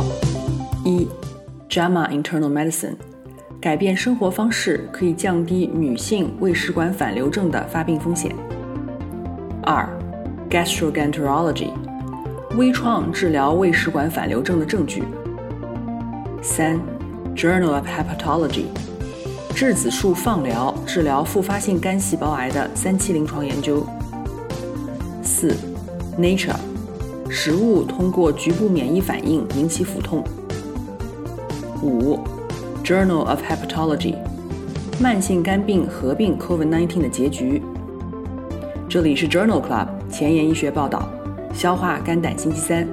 日头条：一，JAMA Internal Medicine，改变生活方式可以降低女性胃食管反流症的发病风险。二，Gastroenterology，微创治疗胃食管反流症的证据。三，Journal of Hepatology，质子束放疗治疗复发性肝细胞癌的三期临床研究。四，Nature。食物通过局部免疫反应引起腹痛。五，Journal of Hepatology，慢性肝病合并 COVID-19 的结局。这里是 Journal Club 前沿医学报道，消化肝胆星期三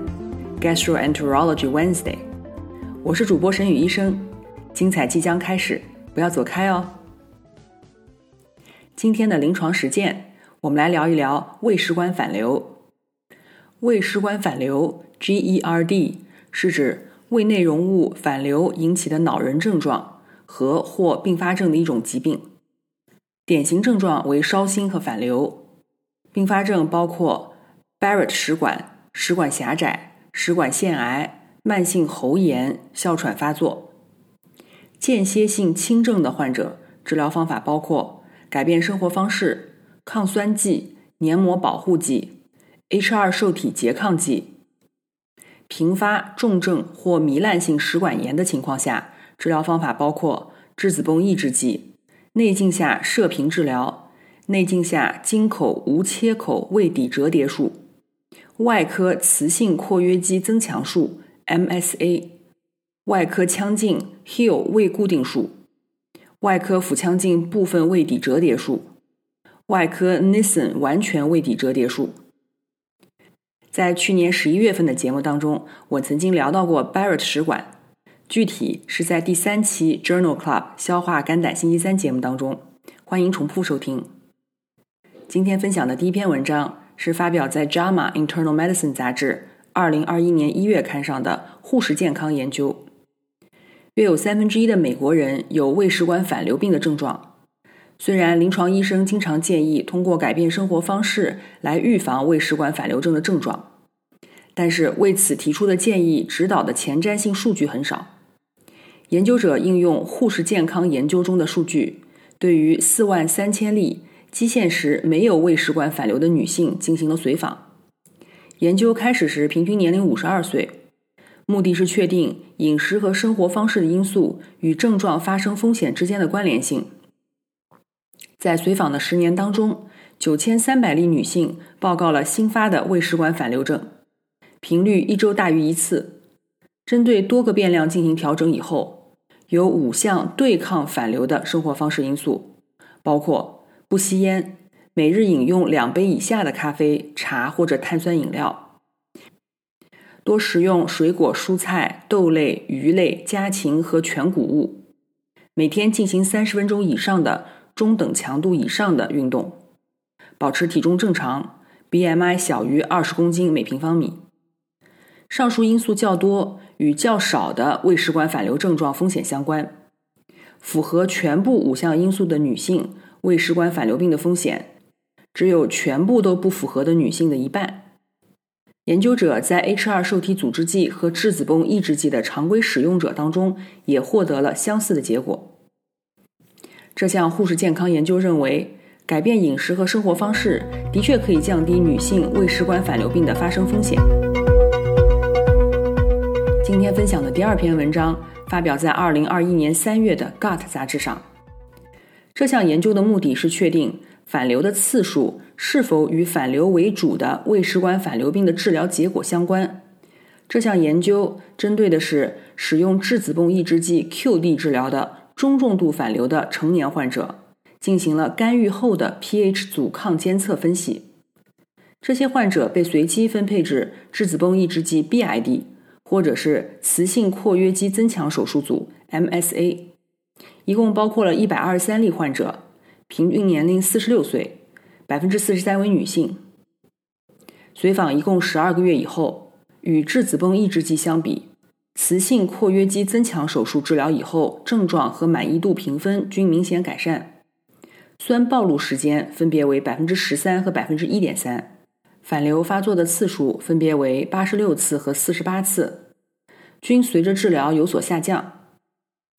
，Gastroenterology Wednesday。我是主播沈宇医生，精彩即将开始，不要走开哦。今天的临床实践，我们来聊一聊胃食管反流。胃食管反流 （GERD） 是指胃内容物反流引起的脑仁症状和或并发症的一种疾病。典型症状为烧心和反流，并发症包括 Barrett 食管、食管狭窄、食管腺癌、慢性喉炎、哮喘发作。间歇性轻症的患者，治疗方法包括改变生活方式、抗酸剂、黏膜保护剂。H2 受体拮抗剂，频发重症或糜烂性食管炎的情况下，治疗方法包括质子泵抑制剂、内镜下射频治疗、内镜下经口无切口胃底折叠术、外科磁性括约肌增强术 （MSA）、外科腔镜 HEAL 胃固定术、外科腹腔镜部分胃底折叠术、外科 Nissen 完全胃底折叠术。在去年十一月份的节目当中，我曾经聊到过 Barrett 食管，具体是在第三期 Journal Club 消化肝胆星期三节目当中，欢迎重复收听。今天分享的第一篇文章是发表在 JAMA Internal Medicine 杂志二零二一年一月刊上的护士健康研究。约有三分之一的美国人有胃食管反流病的症状。虽然临床医生经常建议通过改变生活方式来预防胃食管反流症的症状，但是为此提出的建议指导的前瞻性数据很少。研究者应用护士健康研究中的数据，对于四万三千例基线时没有胃食管反流的女性进行了随访。研究开始时平均年龄五十二岁，目的是确定饮食和生活方式的因素与症状发生风险之间的关联性。在随访的十年当中，九千三百例女性报告了新发的胃食管反流症，频率一周大于一次。针对多个变量进行调整以后，有五项对抗反流的生活方式因素，包括不吸烟、每日饮用两杯以下的咖啡、茶或者碳酸饮料，多食用水果、蔬菜、豆类、鱼类、家禽和全谷物，每天进行三十分钟以上的。中等强度以上的运动，保持体重正常，BMI 小于二十公斤每平方米。上述因素较多与较少的胃食管反流症状风险相关。符合全部五项因素的女性，胃食管反流病的风险只有全部都不符合的女性的一半。研究者在 H2 受体阻滞剂和质子泵抑制剂的常规使用者当中，也获得了相似的结果。这项护士健康研究认为，改变饮食和生活方式的确可以降低女性胃食管反流病的发生风险。今天分享的第二篇文章发表在二零二一年三月的《Gut》杂志上。这项研究的目的是确定反流的次数是否与反流为主的胃食管反流病的治疗结果相关。这项研究针对的是使用质子泵抑制剂 QD 治疗的。中重度反流的成年患者进行了干预后的 pH 阻抗监测分析。这些患者被随机分配至质子泵抑制剂 BID 或者是雌性括约肌增强手术组 MSA，一共包括了一百二十三例患者，平均年龄四十六岁，百分之四十三为女性。随访一共十二个月以后，与质子泵抑制剂相比，雌性括约肌增强手术治疗以后，症状和满意度评分均明显改善。酸暴露时间分别为百分之十三和百分之一点三，反流发作的次数分别为八十六次和四十八次，均随着治疗有所下降。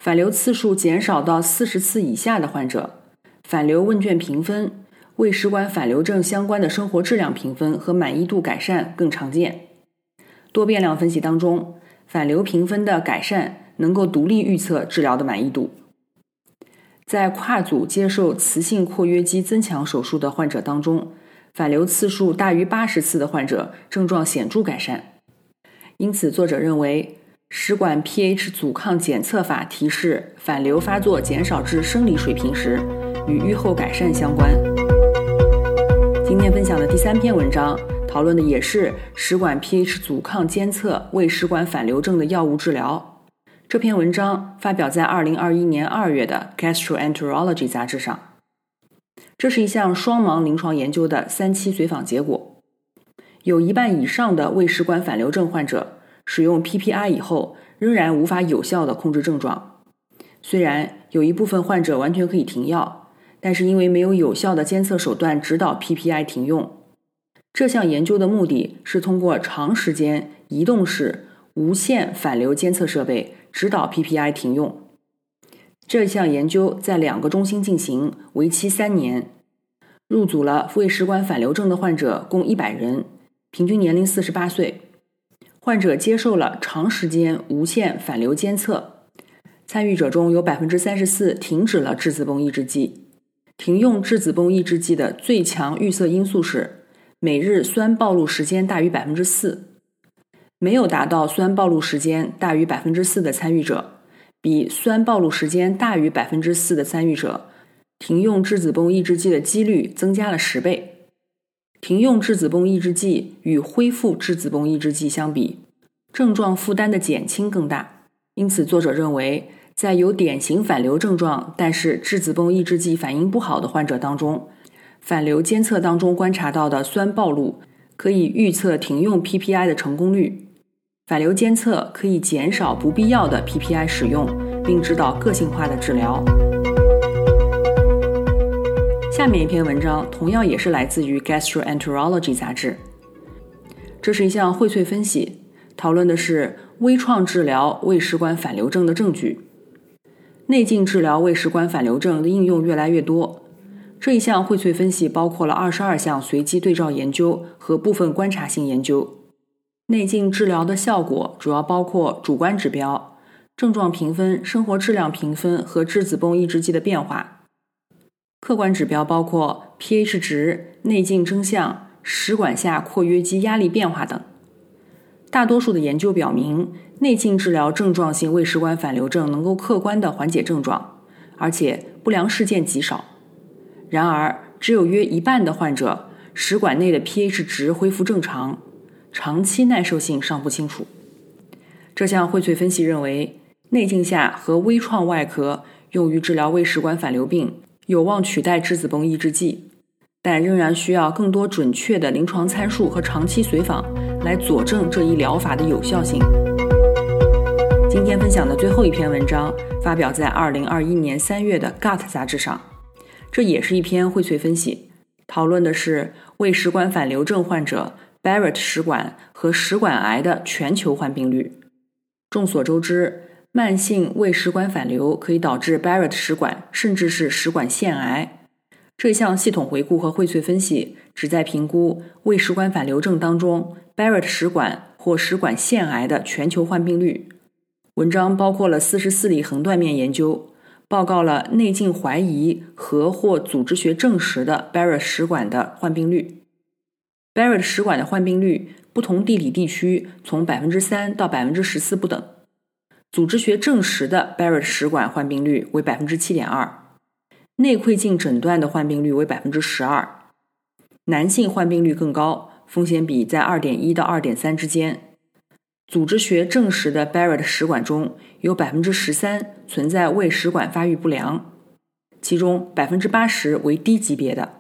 反流次数减少到四十次以下的患者，反流问卷评分。胃食管反流症相关的生活质量评分和满意度改善更常见。多变量分析当中，反流评分的改善能够独立预测治疗的满意度。在跨组接受雌性括约肌增强手术的患者当中，反流次数大于八十次的患者症状显著改善。因此，作者认为食管 pH 阻抗检测法提示反流发作减少至生理水平时，与预后改善相关。今天分享的第三篇文章，讨论的也是食管 pH 阻抗监测胃食管反流症的药物治疗。这篇文章发表在二零二一年二月的《Gastroenterology》杂志上。这是一项双盲临床研究的三期随访结果，有一半以上的胃食管反流症患者使用 PPI 以后，仍然无法有效的控制症状。虽然有一部分患者完全可以停药。但是因为没有有效的监测手段指导 PPI 停用，这项研究的目的是通过长时间移动式无线反流监测设备指导 PPI 停用。这项研究在两个中心进行，为期三年。入组了胃食管反流症的患者共一百人，平均年龄四十八岁。患者接受了长时间无线反流监测，参与者中有百分之三十四停止了质子泵抑制剂。停用质子泵抑制剂的最强预测因素是每日酸暴露时间大于百分之四。没有达到酸暴露时间大于百分之四的参与者，比酸暴露时间大于百分之四的参与者，停用质子泵抑制剂的几率增加了十倍。停用质子泵抑制剂与恢复质子泵抑制剂相比，症状负担的减轻更大。因此，作者认为。在有典型反流症状，但是质子泵抑制剂反应不好的患者当中，反流监测当中观察到的酸暴露可以预测停用 PPI 的成功率。反流监测可以减少不必要的 PPI 使用，并指导个性化的治疗。下面一篇文章同样也是来自于《Gastroenterology》杂志，这是一项荟萃分析，讨论的是微创治疗胃食管反流症的证据。内镜治疗胃食管反流症的应用越来越多。这一项荟萃分析包括了二十二项随机对照研究和部分观察性研究。内镜治疗的效果主要包括主观指标、症状评分、生活质量评分和质子泵抑制剂的变化；客观指标包括 pH 值、内镜征象、食管下括约肌压力变化等。大多数的研究表明。内镜治疗症状性胃食管反流症能够客观的缓解症状，而且不良事件极少。然而，只有约一半的患者食管内的 pH 值恢复正常，长期耐受性尚不清楚。这项荟萃分析认为，内镜下和微创外科用于治疗胃食管反流病有望取代质子泵抑制剂，但仍然需要更多准确的临床参数和长期随访来佐证这一疗法的有效性。今天分享的最后一篇文章发表在二零二一年三月的《Gut》杂志上，这也是一篇荟萃分析，讨论的是胃食管反流症患者 Barrett 食管和食管癌的全球患病率。众所周知，慢性胃食管反流可以导致 Barrett 食管，甚至是食管腺癌。这项系统回顾和荟萃分析旨在评估胃食管反流症当中 Barrett 食管或食管腺癌的全球患病率。文章包括了四十四例横断面研究，报告了内镜怀疑和或组织学证实的 Barrett 食管的患病率。Barrett 食管的患病率不同地理地区从百分之三到百分之十四不等。组织学证实的 Barrett 食管患病率为百分之七点二，内窥镜诊断的患病率为百分之十二。男性患病率更高，风险比在2.1到2.3之间。组织学证实的 Barrett 食管中有13%存在胃食管发育不良，其中80%为低级别的。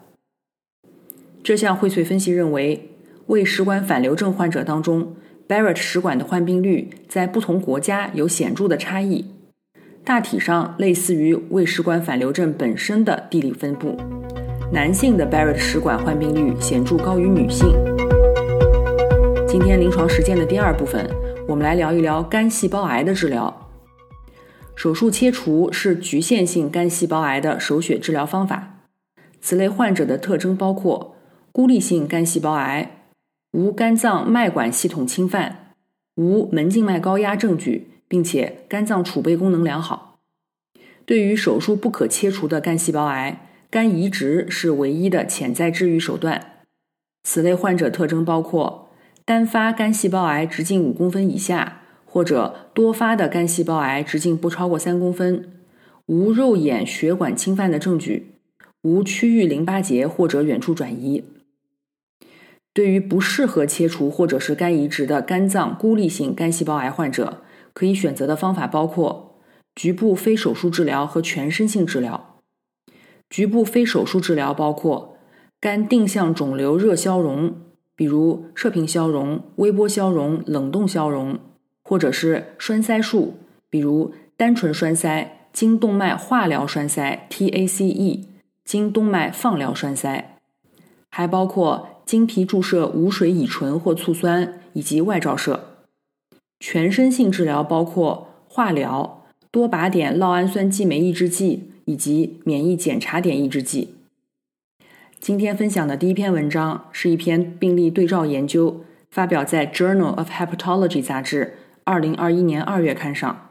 这项荟萃分析认为，胃食管反流症患者当中，Barrett 食管的患病率在不同国家有显著的差异，大体上类似于胃食管反流症本身的地理分布。男性的 Barrett 食管患病率显著高于女性。今天临床实践的第二部分，我们来聊一聊肝细胞癌的治疗。手术切除是局限性肝细胞癌的首选治疗方法。此类患者的特征包括。孤立性肝细胞癌无肝脏脉管系统侵犯，无门静脉高压证据，并且肝脏储备功能良好。对于手术不可切除的肝细胞癌，肝移植是唯一的潜在治愈手段。此类患者特征包括单发肝细胞癌直径五公分以下，或者多发的肝细胞癌直径不超过三公分，无肉眼血管侵犯的证据，无区域淋巴结或者远处转移。对于不适合切除或者是肝移植的肝脏孤立性肝细胞癌患者，可以选择的方法包括局部非手术治疗和全身性治疗。局部非手术治疗包括肝定向肿瘤热消融，比如射频消融、微波消融、冷冻消融，或者是栓塞术，比如单纯栓塞、经动脉化疗栓塞 （TACE）、经动脉放疗栓塞，还包括。经皮注射无水乙醇或醋酸，以及外照射。全身性治疗包括化疗、多靶点酪氨酸激酶抑制剂以及免疫检查点抑制剂。今天分享的第一篇文章是一篇病例对照研究，发表在《Journal of Hepatology》杂志，二零二一年二月刊上。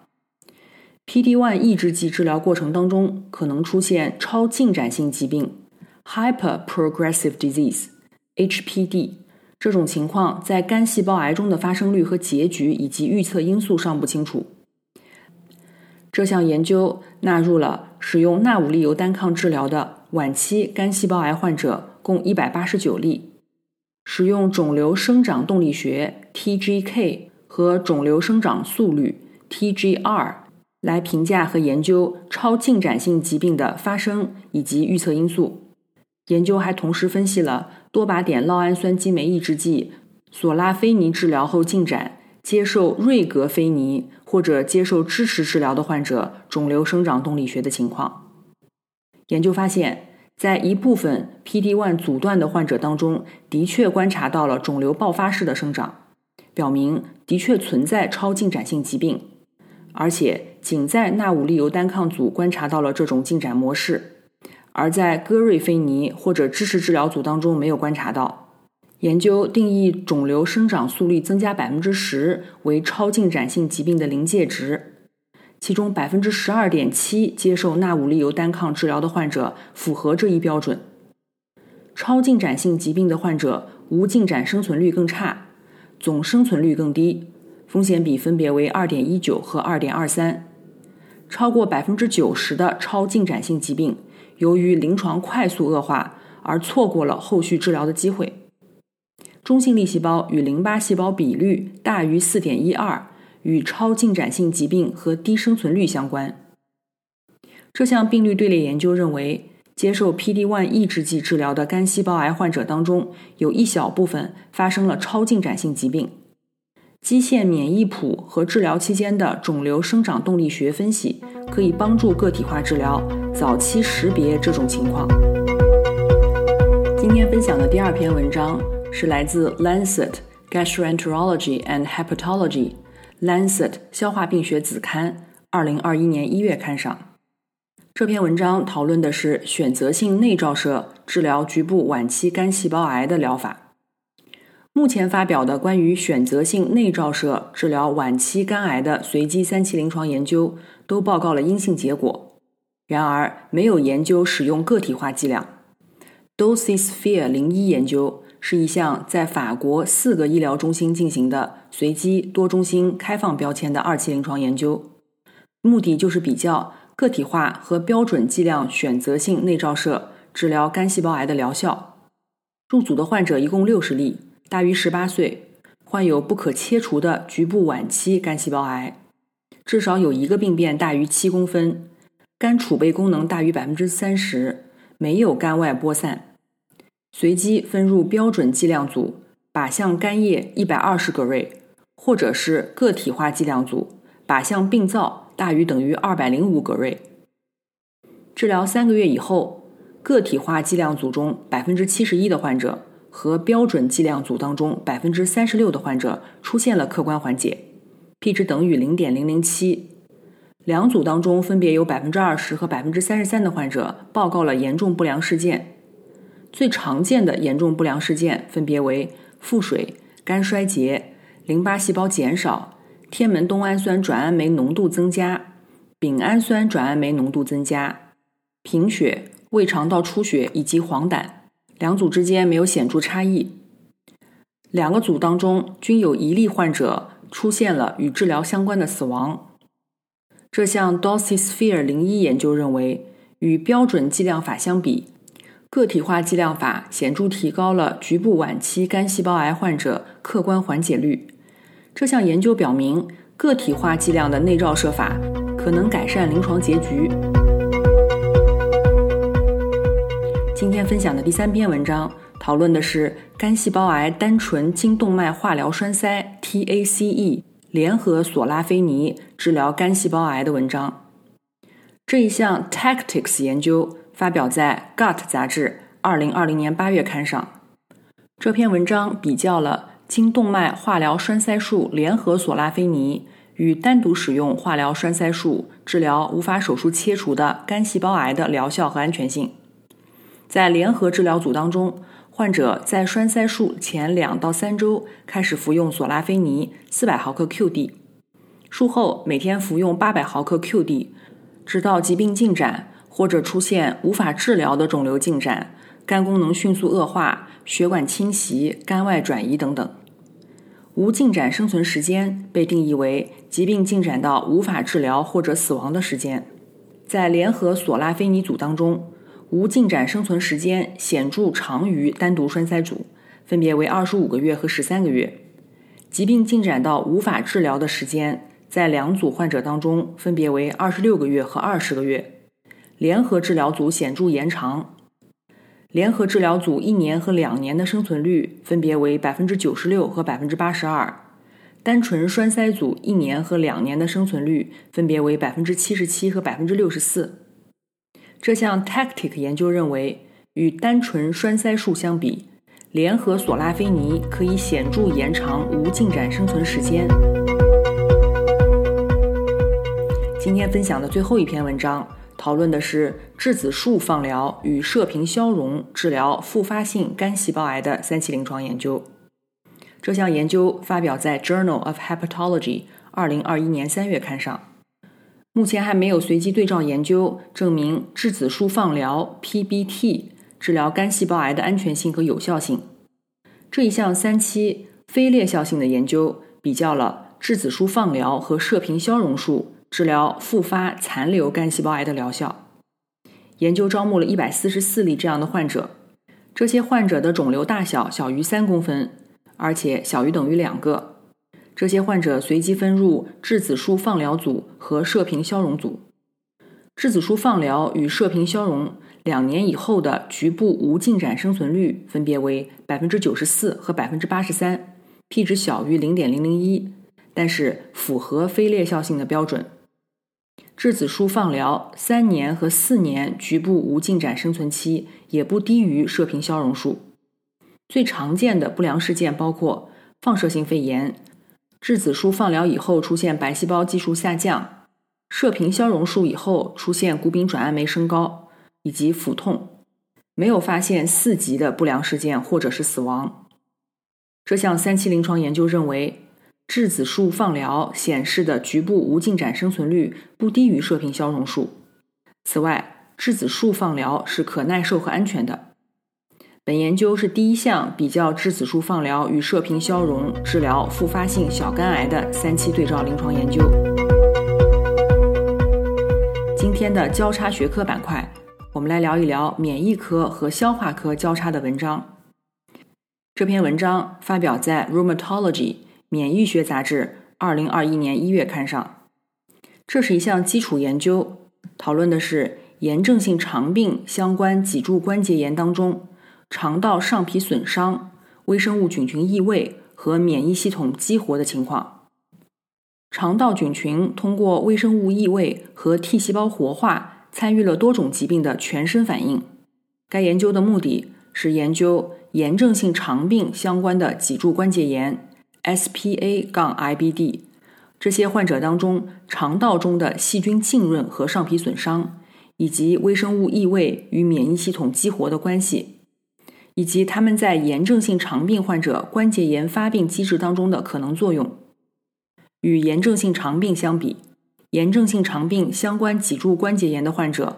PD-1 抑制剂治疗过程当中可能出现超进展性疾病 （Hyperprogressive Disease）。HPD 这种情况在肝细胞癌中的发生率和结局以及预测因素尚不清楚。这项研究纳入了使用纳武利尤单抗治疗的晚期肝细胞癌患者共189例，使用肿瘤生长动力学 TGK 和肿瘤生长速率 TGR 来评价和研究超进展性疾病的发生以及预测因素。研究还同时分析了多靶点酪氨酸激酶抑制剂索拉非尼治疗后进展、接受瑞格非尼或者接受支持治疗的患者肿瘤生长动力学的情况。研究发现，在一部分 PD-1 阻断的患者当中，的确观察到了肿瘤爆发式的生长，表明的确存在超进展性疾病，而且仅在纳武利尤单抗组观察到了这种进展模式。而在戈瑞菲尼或者支持治疗组当中没有观察到。研究定义肿瘤生长速率增加百分之十为超进展性疾病的临界值，其中百分之十二点七接受纳武利尤单抗治疗的患者符合这一标准。超进展性疾病的患者无进展生存率更差，总生存率更低，风险比分别为二点一九和二点二三。超过百分之九十的超进展性疾病。由于临床快速恶化而错过了后续治疗的机会。中性粒细胞与淋巴细胞比率大于四点一二，与超进展性疾病和低生存率相关。这项病例队列研究认为，接受 PD-1 抑制剂治疗的肝细胞癌患者当中，有一小部分发生了超进展性疾病。基线免疫谱和治疗期间的肿瘤生长动力学分析可以帮助个体化治疗早期识别这种情况。今天分享的第二篇文章是来自《Lancet Gastroenterology and Hepatology》（Lancet 消化病学子刊）二零二一年一月刊上。这篇文章讨论的是选择性内照射治疗局部晚期肝细胞癌的疗法。目前发表的关于选择性内照射治疗晚期肝癌的随机三期临床研究都报告了阴性结果，然而没有研究使用个体化剂量。Dosisphere 零一研究是一项在法国四个医疗中心进行的随机多中心开放标签的二期临床研究，目的就是比较个体化和标准剂量选择性内照射治疗肝细胞癌的疗效。入组的患者一共六十例。大于十八岁，患有不可切除的局部晚期肝细胞癌，至少有一个病变大于七公分，肝储备功能大于百分之三十，没有肝外播散。随机分入标准剂量组，靶向肝叶一百二十格瑞，或者是个体化剂量组，靶向病灶大于等于二百零五格瑞。治疗三个月以后，个体化剂量组中百分之七十一的患者和标准剂量组当中百分之三十六的患者出现了客观缓解，p 值等于零点零零七。两组当中分别有百分之二十和百分之三十三的患者报告了严重不良事件。最常见的严重不良事件分别为腹水、肝衰竭、淋巴细胞减少、天门冬氨酸转氨酶浓度增加、丙氨酸转氨酶浓度增加、贫血、胃肠道出血以及黄疸。两组之间没有显著差异。两个组当中均有一例患者出现了与治疗相关的死亡。这项 Dosisphere 零一研究认为，与标准剂量法相比。个体化剂量法显著提高了局部晚期肝细胞癌患者客观缓解率。这项研究表明，个体化剂量的内照射法可能改善临床结局。今天分享的第三篇文章讨论的是肝细胞癌单纯经动脉化疗栓塞 （TACE） 联合索拉菲尼治疗肝细胞癌的文章。这一项 Tactics 研究。发表在《Gut》杂志二零二零年八月刊上。这篇文章比较了经动脉化疗栓塞术联合索拉菲尼与单独使用化疗栓塞术治疗无法手术切除的肝细胞癌的疗效和安全性。在联合治疗组当中，患者在栓塞术前两到三周开始服用索拉菲尼四百毫克 QD，术后每天服用八百毫克 QD，直到疾病进展。或者出现无法治疗的肿瘤进展、肝功能迅速恶化、血管侵袭、肝外转移等等。无进展生存时间被定义为疾病进展到无法治疗或者死亡的时间。在联合索拉菲尼组当中，无进展生存时间显著长于单独栓塞组，分别为二十五个月和十三个月。疾病进展到无法治疗的时间，在两组患者当中分别为二十六个月和二十个月。联合治疗组显著延长，联合治疗组一年和两年的生存率分别为百分之九十六和百分之八十二，单纯栓塞组一年和两年的生存率分别为百分之七十七和百分之六十四。这项 Tactic 研究认为，与单纯栓塞术相比，联合索拉菲尼可以显著延长无进展生存时间。今天分享的最后一篇文章。讨论的是质子束放疗与射频消融治疗复发性肝细胞癌的三期临床研究。这项研究发表在《Journal of Hepatology》二零二一年三月刊上。目前还没有随机对照研究证明质子束放疗 （PBT） 治疗肝细胞癌的安全性和有效性。这一项三期非裂效性的研究比较了质子束放疗和射频消融术。治疗复发残留肝细胞癌的疗效。研究招募了一百四十四例这样的患者，这些患者的肿瘤大小小于三公分，而且小于等于两个。这些患者随机分入质子束放疗组和射频消融组。质子束放疗与射频消融两年以后的局部无进展生存率分别为百分之九十四和百分之八十三，p 值小于零点零零一，但是符合非裂效性的标准。质子束放疗三年和四年局部无进展生存期也不低于射频消融术。最常见的不良事件包括放射性肺炎、质子束放疗以后出现白细胞计数下降、射频消融术以后出现谷丙转氨酶升高以及腹痛，没有发现四级的不良事件或者是死亡。这项三期临床研究认为。质子束放疗显示的局部无进展生存率不低于射频消融术。此外，质子束放疗是可耐受和安全的。本研究是第一项比较质子束放疗与射频消融治疗复发性小肝癌的三期对照临床研究。今天的交叉学科板块，我们来聊一聊免疫科和消化科交叉的文章。这篇文章发表在《Rheumatology》免疫学杂志二零二一年一月刊上。这是一项基础研究，讨论的是炎症性肠病相关脊柱关节炎当中肠道上皮损伤、微生物菌群异位和免疫系统激活的情况。肠道菌群通过微生物异位和 T 细胞活化，参与了多种疾病的全身反应。该研究的目的是研究。炎症性肠病相关的脊柱关节炎 S P A 杠 I B D，这些患者当中肠道中的细菌浸润和上皮损伤，以及微生物异位与免疫系统激活的关系，以及他们在炎症性肠病患者关节炎发病机制当中的可能作用。与炎症性肠病相比，炎症性肠病相关脊柱关节炎的患者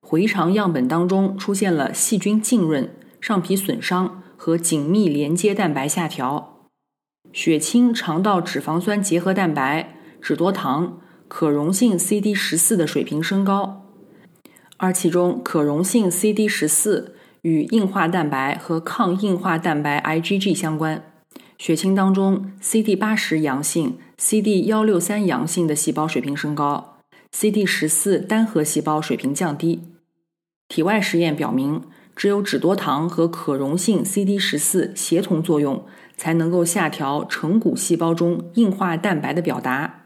回肠样本当中出现了细菌浸润。上皮损伤和紧密连接蛋白下调，血清肠道脂肪酸结合蛋白、脂多糖、可溶性 CD 十四的水平升高，而其中可溶性 CD 十四与硬化蛋白和抗硬化蛋白 IgG 相关。血清当中 CD 八十阳性、CD 幺六三阳性的细胞水平升高，CD 十四单核细胞水平降低。体外实验表明。只有脂多糖和可溶性 CD 十四协同作用，才能够下调成骨细胞中硬化蛋白的表达。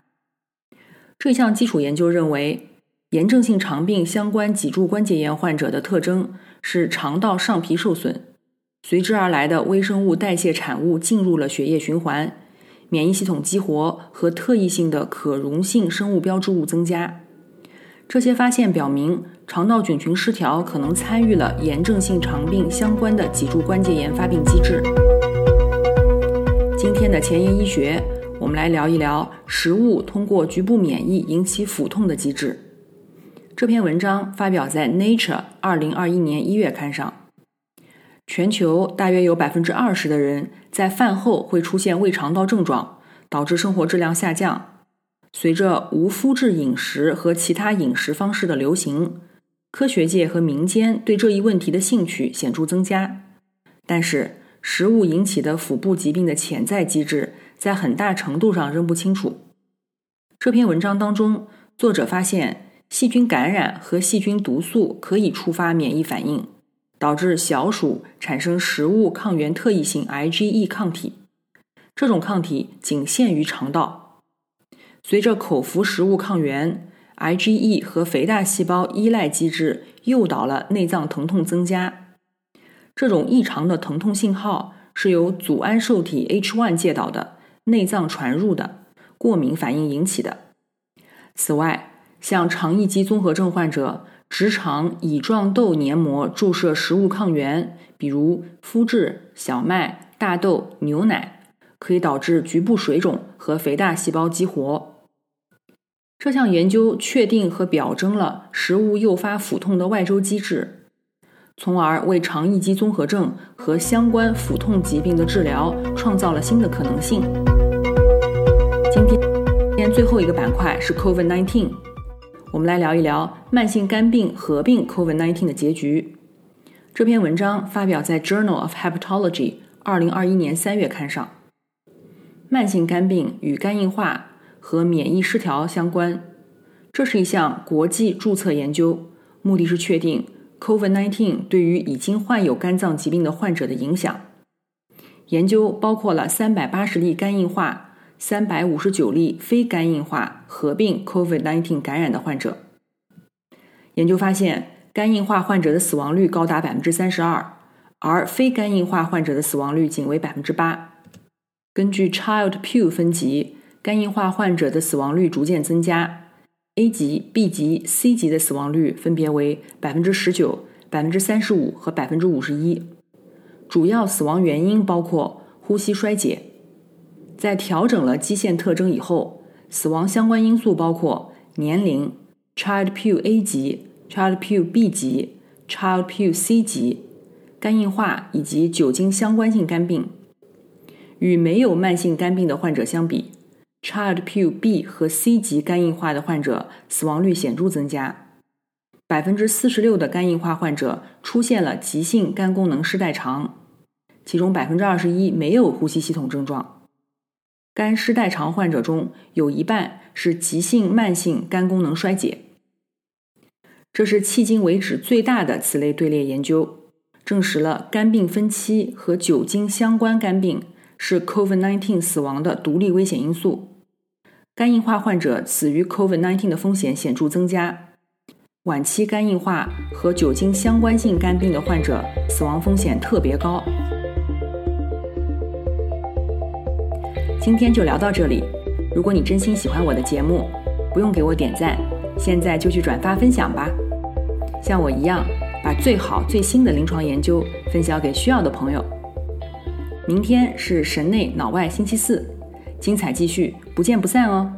这项基础研究认为，炎症性肠病相关脊柱关节炎患者的特征是肠道上皮受损，随之而来的微生物代谢产物进入了血液循环，免疫系统激活和特异性的可溶性生物标志物增加。这些发现表明。肠道菌群失调可能参与了炎症性肠病相关的脊柱关节炎发病机制。今天的前沿医学，我们来聊一聊食物通过局部免疫引起腹痛的机制。这篇文章发表在《Nature》二零二一年一月刊上。全球大约有百分之二十的人在饭后会出现胃肠道症状，导致生活质量下降。随着无麸质饮食和其他饮食方式的流行。科学界和民间对这一问题的兴趣显著增加，但是食物引起的腹部疾病的潜在机制在很大程度上仍不清楚。这篇文章当中，作者发现细菌感染和细菌毒素可以触发免疫反应，导致小鼠产生食物抗原特异性 IgE 抗体。这种抗体仅限于肠道，随着口服食物抗原。IgE 和肥大细胞依赖机制诱导了内脏疼痛增加。这种异常的疼痛信号是由组胺受体 H1 介导的内脏传入的过敏反应引起的。此外，像肠易激综合症患者直肠乙状窦黏膜注射食物抗原，比如麸质、小麦、大豆、牛奶，可以导致局部水肿和肥大细胞激活。这项研究确定和表征了食物诱发腹痛的外周机制，从而为肠易激综合症和相关腹痛疾病的治疗创造了新的可能性。今天，今天最后一个板块是 COVID-19，我们来聊一聊慢性肝病合并 COVID-19 的结局。这篇文章发表在《Journal of Hepatology》二零二一年三月刊上。慢性肝病与肝硬化。和免疫失调相关，这是一项国际注册研究，目的是确定 COVID-19 对于已经患有肝脏疾病的患者的影响。研究包括了三百八十例肝硬化、三百五十九例非肝硬化合并 COVID-19 感染的患者。研究发现，肝硬化患者的死亡率高达百分之三十二，而非肝硬化患者的死亡率仅为百分之八。根据 Child-Pugh 分级。肝硬化患者的死亡率逐渐增加，A 级、B 级、C 级的死亡率分别为百分之十九、百分之三十五和百分之五十一。主要死亡原因包括呼吸衰竭。在调整了基线特征以后，死亡相关因素包括年龄、Child p u A 级、Child-Pugh B 级、Child-Pugh C 级、肝硬化以及酒精相关性肝病。与没有慢性肝病的患者相比。Child pub 和 C 级肝硬化的患者死亡率显著增加，百分之四十六的肝硬化患者出现了急性肝功能失代偿，其中百分之二十一没有呼吸系统症状。肝失代偿患者中有一半是急性慢性肝功能衰竭。这是迄今为止最大的此类队列研究，证实了肝病分期和酒精相关肝病是 COVID-19 死亡的独立危险因素。肝硬化患者死于 COVID-19 的风险显著增加，晚期肝硬化和酒精相关性肝病的患者死亡风险特别高。今天就聊到这里。如果你真心喜欢我的节目，不用给我点赞，现在就去转发分享吧。像我一样，把最好最新的临床研究分享给需要的朋友。明天是神内脑外星期四，精彩继续，不见不散哦。